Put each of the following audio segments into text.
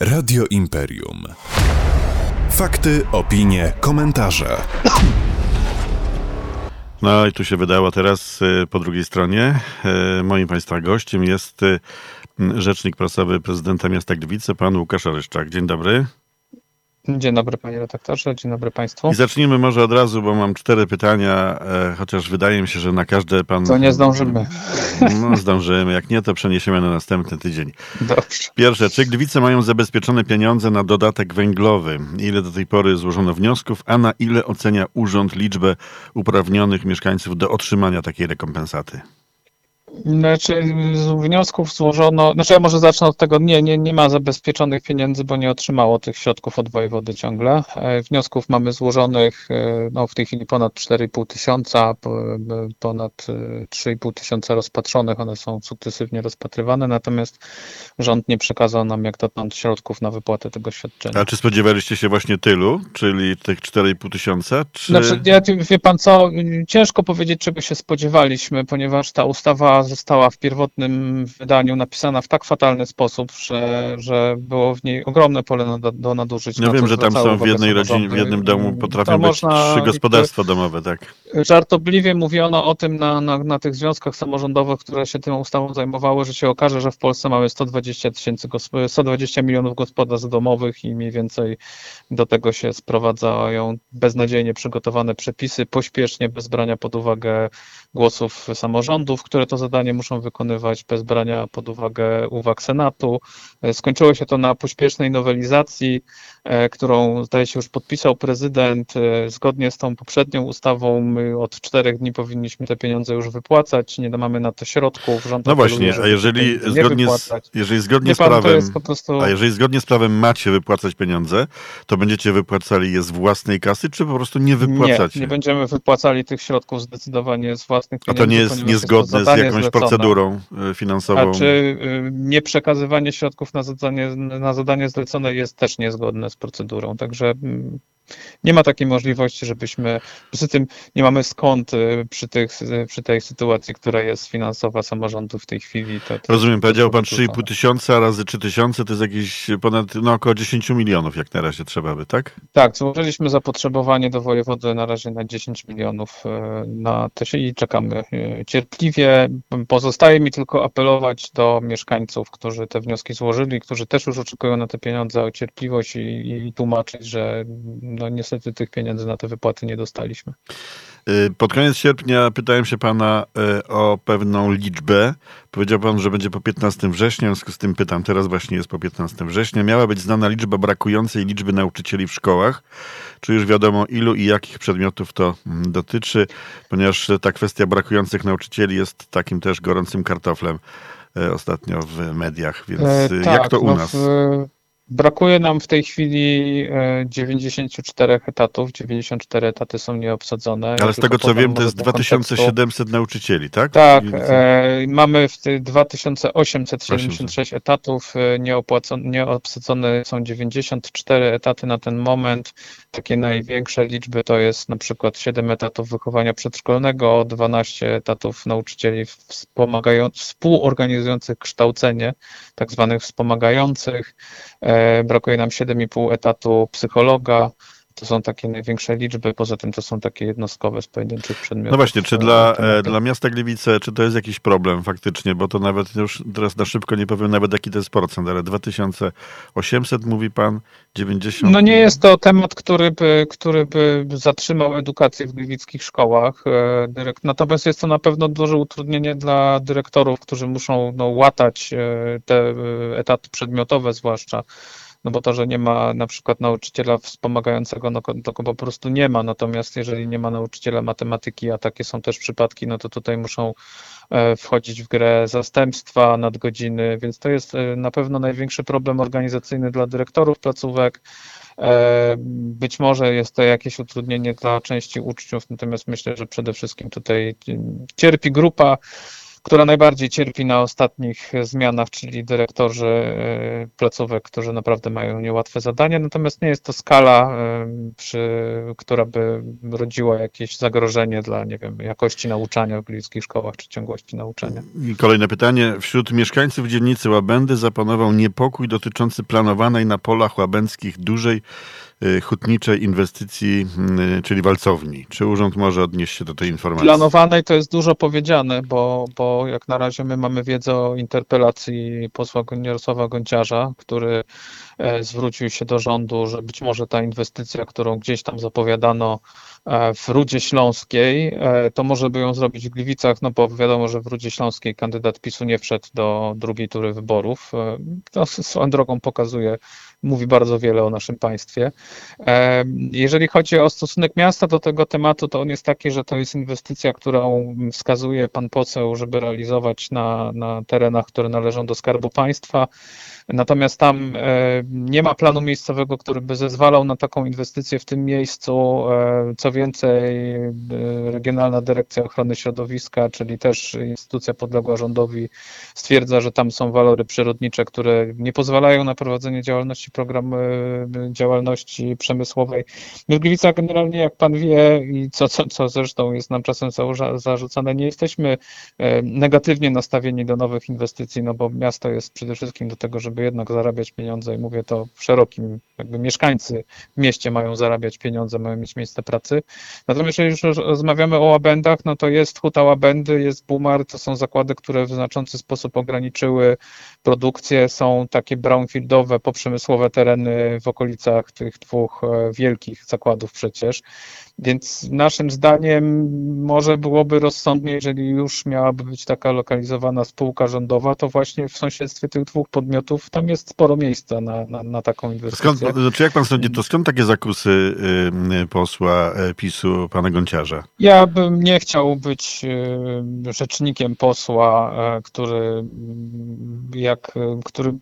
Radio Imperium. Fakty, opinie, komentarze. No i tu się wydało teraz y, po drugiej stronie. y, Moim Państwa gościem jest y, rzecznik prasowy prezydenta miasta Gliwice, pan Łukasz Oryszczak. Dzień dobry. Dzień dobry panie redaktorze, dzień dobry państwu. I zacznijmy może od razu, bo mam cztery pytania, e, chociaż wydaje mi się, że na każde pan... To nie zdążymy. No zdążymy, jak nie to przeniesiemy na następny tydzień. Dobrze. Pierwsze, czy Gliwice mają zabezpieczone pieniądze na dodatek węglowy? Ile do tej pory złożono wniosków, a na ile ocenia urząd liczbę uprawnionych mieszkańców do otrzymania takiej rekompensaty? Znaczy z wniosków złożono, znaczy ja może zacznę od tego, nie, nie, nie ma zabezpieczonych pieniędzy, bo nie otrzymało tych środków od wojewody ciągle. E, Wniosków mamy złożonych e, no, w tej chwili ponad 4,5 tysiąca, po- e, ponad e, 3,5 tysiąca rozpatrzonych, one są sukcesywnie rozpatrywane, natomiast rząd nie przekazał nam jak dotąd środków na wypłatę tego świadczenia. A czy spodziewaliście się właśnie tylu, czyli tych 4,5 tysiąca? Czy... Znaczy, ja, wie pan co, ciężko powiedzieć, czego się spodziewaliśmy, ponieważ ta ustawa została w pierwotnym wydaniu napisana w tak fatalny sposób, że, że było w niej ogromne pole na, do nadużyć. No na wiem, co że tam są w jednej rodzinie, w jednym domu To potrafią być można trzy gospodarstwa domowe, tak? Żartobliwie mówiono o tym na, na, na tych związkach samorządowych, które się tą ustawą zajmowały, że się okaże, że w Polsce mamy 120 tysięcy, gosp- 120 milionów gospodarstw domowych i mniej więcej do tego się sprowadzają beznadziejnie przygotowane przepisy, pośpiesznie, bez brania pod uwagę głosów samorządów, które to zadanie muszą wykonywać, bez brania pod uwagę uwag Senatu. E, Skończyło się to na pośpiesznej nowelizacji, e, którą zdaje się już podpisał prezydent. E, Zgodnie z tą poprzednią ustawą my od czterech dni powinniśmy te pieniądze już wypłacać, nie mamy na to środków. Rząd No właśnie, a jeżeli nie zgodnie z, jeżeli zgodnie z prawem... prostu... A jeżeli zgodnie z prawem macie wypłacać pieniądze, to będziecie wypłacali je z własnej kasy, czy po prostu nie wypłacacie? Nie, nie będziemy wypłacali tych środków zdecydowanie z własnych A pieniędzy. to nie jest niezgodne z jakąś zlecone. procedurą y, finansową? A czy y, nieprzekazywanie środków na zadanie, na zadanie zlecone jest też niezgodne z procedurą? Także mm, nie ma takiej możliwości, żebyśmy. Poza tym nie mamy skąd y, przy, tych, y, przy tej sytuacji, która jest finansowa samorządu w tej chwili. To, to Rozumiem, powiedział pan wykluczone. 3,5 tysiąca razy 3 tysiące, to jest jakieś ponad, no około 10 milionów jak na razie trzeba by, tak? Tak, złożyliśmy zapotrzebowanie do wojewody na razie na 10 milionów e, na się i czekamy cierpliwie. Pozostaje mi tylko apelować do mieszkańców, którzy te wnioski złożyli, którzy też już oczekują na te pieniądze, o cierpliwość i, i tłumaczyć, że no niestety tych pieniędzy na te wypłaty nie dostaliśmy. Y, Pod koniec sierpnia pytałem się pana y, o pewną liczbę. Powiedział pan, że będzie po 15 września, w związku z tym pytam, teraz właśnie jest po 15 września. Miała być znana liczba brakującej liczby nauczycieli w szkołach. Czy już wiadomo ilu i jakich przedmiotów to mm, dotyczy? Ponieważ ta kwestia brakujących nauczycieli jest takim też gorącym kartoflem y, ostatnio w mediach, więc E, y, tak, jak to u no nas? W, brakuje nam w tej chwili e, 94 etatów. 94 etaty są nieobsadzone. Ale z tego co wiem, to jest do kontekstu. 2700 nauczycieli, tak? Tak, e, mamy w tych 2876 etatów, e, nieobsadzone są 94 etaty na ten moment. Takie największe liczby to jest na przykład 7 etatów wychowania przedszkolnego, 12 etatów nauczycieli współorganizujących kształcenie, tak zwanych wspomagających. E, Brakuje nam 7,5 etatu psychologa. To są takie największe liczby, poza tym to są takie jednostkowe z pojedynczych przedmiotów. No właśnie, czy dla, e, dla miasta Gliwice, czy to jest jakiś problem faktycznie, bo to nawet już teraz na szybko nie powiem nawet jaki to jest procent, ale 2800 mówi pan, 90... No nie jest to temat, który by, który by zatrzymał edukację w gliwickich szkołach. e, Natomiast jest to na pewno duże utrudnienie dla dyrektorów, którzy muszą no, łatać e, te etaty przedmiotowe zwłaszcza. No bo to, że nie ma na przykład nauczyciela wspomagającego, no to po prostu nie ma. Natomiast jeżeli nie ma nauczyciela matematyki, a takie są też przypadki, no to tutaj muszą e, wchodzić w grę zastępstwa, nadgodziny, więc to jest e, na pewno największy problem organizacyjny dla dyrektorów placówek. E, Być może jest to jakieś utrudnienie dla części uczniów, natomiast myślę, że przede wszystkim tutaj cierpi grupa która najbardziej cierpi na ostatnich zmianach, czyli dyrektorzy e, placówek, którzy naprawdę mają niełatwe zadanie. Natomiast nie jest to skala, e, przy, która by rodziła jakieś zagrożenie dla, nie wiem, jakości nauczania w gliwskich szkołach czy ciągłości nauczania. I kolejne pytanie. Wśród mieszkańców dzielnicy Łabędy zapanował niepokój dotyczący planowanej na polach łabędzkich dużej hutniczej inwestycji, y, czyli walcowni. Czy urząd może odnieść się do tej informacji? Planowanej to jest dużo powiedziane, bo, bo jak na razie my mamy wiedzę o interpelacji posła Jarosława Gonciarza, który e, zwrócił się do rządu, że być może ta inwestycja, którą gdzieś tam zapowiadano e, w Rudzie Śląskiej, e, to może by ją zrobić w Gliwicach, no bo wiadomo, że w Rudzie Śląskiej kandydat PiSu nie wszedł do drugiej tury wyborów. To swoją drogą pokazuje mówi bardzo wiele o naszym państwie. Jeżeli chodzi o stosunek miasta do tego tematu, to on jest taki, że to jest inwestycja, którą wskazuje pan poseł, żeby realizować na, na terenach, które należą do Skarbu Państwa. Natomiast tam nie ma planu miejscowego, który by zezwalał na taką inwestycję w tym miejscu. Co więcej, Regionalna Dyrekcja Ochrony Środowiska, czyli też instytucja podległa rządowi, stwierdza, że tam są walory przyrodnicze, które nie pozwalają na prowadzenie działalności program działalności przemysłowej. My w Gliwicach generalnie, jak pan wie, i co, co, co zresztą jest nam czasem zarzucane, nie jesteśmy negatywnie nastawieni do nowych inwestycji, no bo miasto jest przede wszystkim do tego, żeby jednak zarabiać pieniądze i mówię to w szerokim, jakby mieszkańcy w mieście mają zarabiać pieniądze, mają mieć miejsce pracy. Natomiast jeżeli już rozmawiamy o łabędach, no to jest huta łabędy, jest Bumar, to są zakłady, które w znaczący sposób ograniczyły produkcję, są takie brownfieldowe, poprzemysłowe tereny w okolicach tych dwóch e, wielkich zakładów przecież. Więc naszym zdaniem może byłoby rozsądnie, jeżeli już miałaby być taka lokalizowana spółka rządowa, to właśnie w sąsiedztwie tych dwóch podmiotów tam jest sporo miejsca na, na, na taką inwestycję. Skąd, znaczy jak pan sądzi, to skąd takie zakusy y, posła e, PiSu, pana Gonciarza? Ja bym nie chciał być y, rzecznikiem posła, e, który jak, który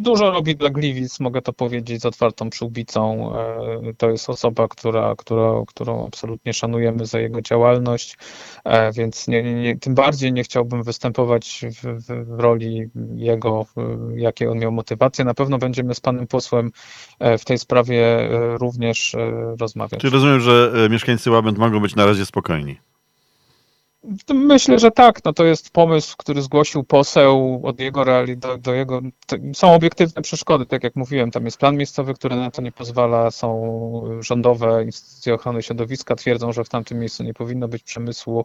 dużo robi dla Gliwic, mogę to powiedzieć z otwartą przyłbicą. E, to jest osoba, która, która, którą absolutnie szanujemy za jego działalność, e, więc nie, nie, tym bardziej nie chciałbym występować w, w, roli jego, jakie on miał motywacje. Na pewno będziemy z panem posłem e, w tej sprawie również rozmawiać. Czy rozumiem, że mieszkańcy Łabęd mogą być na razie spokojni? Myślę, że tak. No to jest pomysł, który zgłosił poseł od jego reali do, do jego. Są obiektywne przeszkody, tak jak mówiłem. Tam jest plan miejscowy, który na to nie pozwala. Są rządowe instytucje ochrony środowiska, twierdzą, że w tamtym miejscu nie powinno być przemysłu.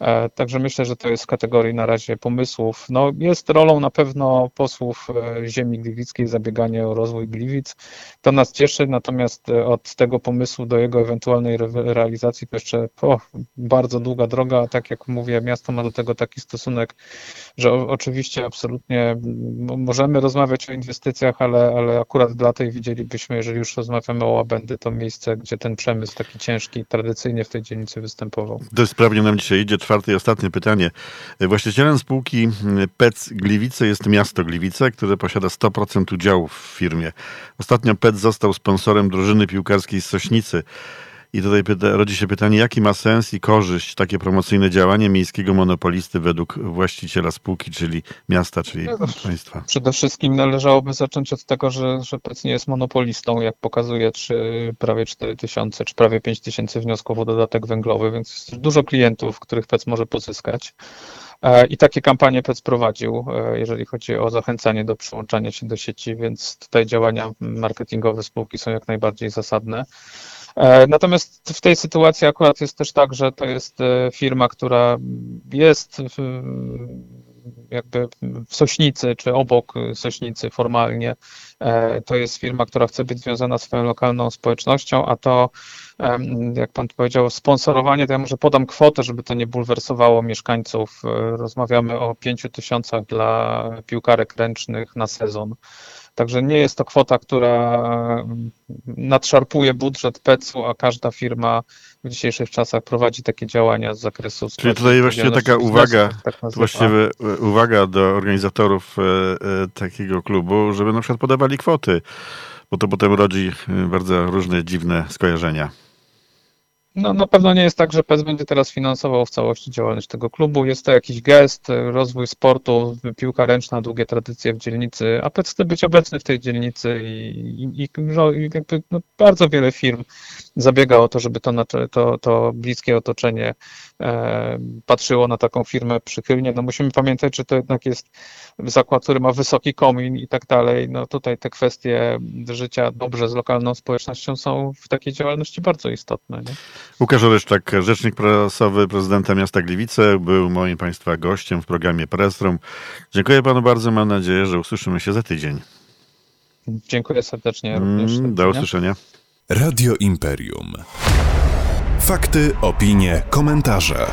E, także myślę, że to jest w kategorii na razie pomysłów. No, jest rolą na pewno posłów e, ziemi gliwickiej zabieganie o rozwój Gliwic. To nas cieszy, natomiast e, od tego pomysłu do jego ewentualnej re realizacji to jeszcze bardzo długa droga. Tak jak mówię, miasto ma do tego taki stosunek, że oczywiście absolutnie możemy rozmawiać o inwestycjach, ale, ale akurat dla tej widzielibyśmy, jeżeli już rozmawiamy o łabędy, to miejsce, gdzie ten przemysł taki ciężki tradycyjnie w tej dzielnicy występował. To sprawnie nam dzisiaj idzie. Czwarte i ostatnie pytanie. Właścicielem spółki PEC Gliwice jest miasto Gliwice, które posiada 100% udziałów w firmie. Ostatnio PEC został sponsorem drużyny piłkarskiej z Sośnicy. I tutaj pyta, rodzi się pytanie, jaki ma sens i korzyść takie promocyjne działanie miejskiego monopolisty według właściciela spółki, czyli miasta, czyli no, państwa? Przede wszystkim należałoby zacząć od tego, że, że PEC nie jest monopolistą, jak pokazuje trzy, prawie 4 tysiące, czy prawie 5 tysięcy wniosków o dodatek węglowy, więc jest dużo klientów, których PEC może pozyskać. E, I takie kampanie PEC prowadził, e, jeżeli chodzi o zachęcanie do przyłączania się do sieci, więc tutaj działania marketingowe spółki są jak najbardziej zasadne. E, natomiast w tej sytuacji akurat jest też tak, że to jest e, firma, która jest w, jakby w Sośnicy, czy obok Sośnicy formalnie. E, to jest firma, która chce być związana z swoją lokalną społecznością, a to, jak pan powiedział, sponsorowanie, to ja może podam kwotę, żeby to nie bulwersowało mieszkańców. Rozmawiamy o 5 tysiącach dla piłkarek ręcznych na sezon. Także nie jest to kwota, która mm, nadszarpuje budżet PEC-u, a każda firma w dzisiejszych czasach prowadzi takie działania z zakresu. Czyli tutaj właściwie taka uwaga, tak właściwie e, uwaga do organizatorów e, e, takiego klubu, żeby na przykład podawali kwoty, bo to potem rodzi bardzo różne dziwne skojarzenia. No, na pewno nie jest tak, że PES będzie teraz finansował w całości działalność tego klubu. Jest to jakiś gest, rozwój sportu, piłka ręczna, długie tradycje w dzielnicy, a PES chce być obecny w tej dzielnicy i, i, i no, jakby, no, bardzo wiele firm zabiega o to, żeby to, to, to bliskie otoczenie e, patrzyło na taką firmę przychylnie. No musimy pamiętać, że to jednak jest zakład, który ma wysoki komin i tak dalej. No tutaj te kwestie życia dobrze z lokalną społecznością są w takiej działalności bardzo istotne. Nie? Łukasz Oleszczak, rzecznik prasowy prezydenta miasta Gliwice, był moim Państwa gościem w programie Pressroom. Dziękuję Panu bardzo, mam nadzieję, że usłyszymy się za tydzień. Dziękuję serdecznie. Również mm, do usłyszenia. Radio Imperium. Fakty, opinie, komentarze.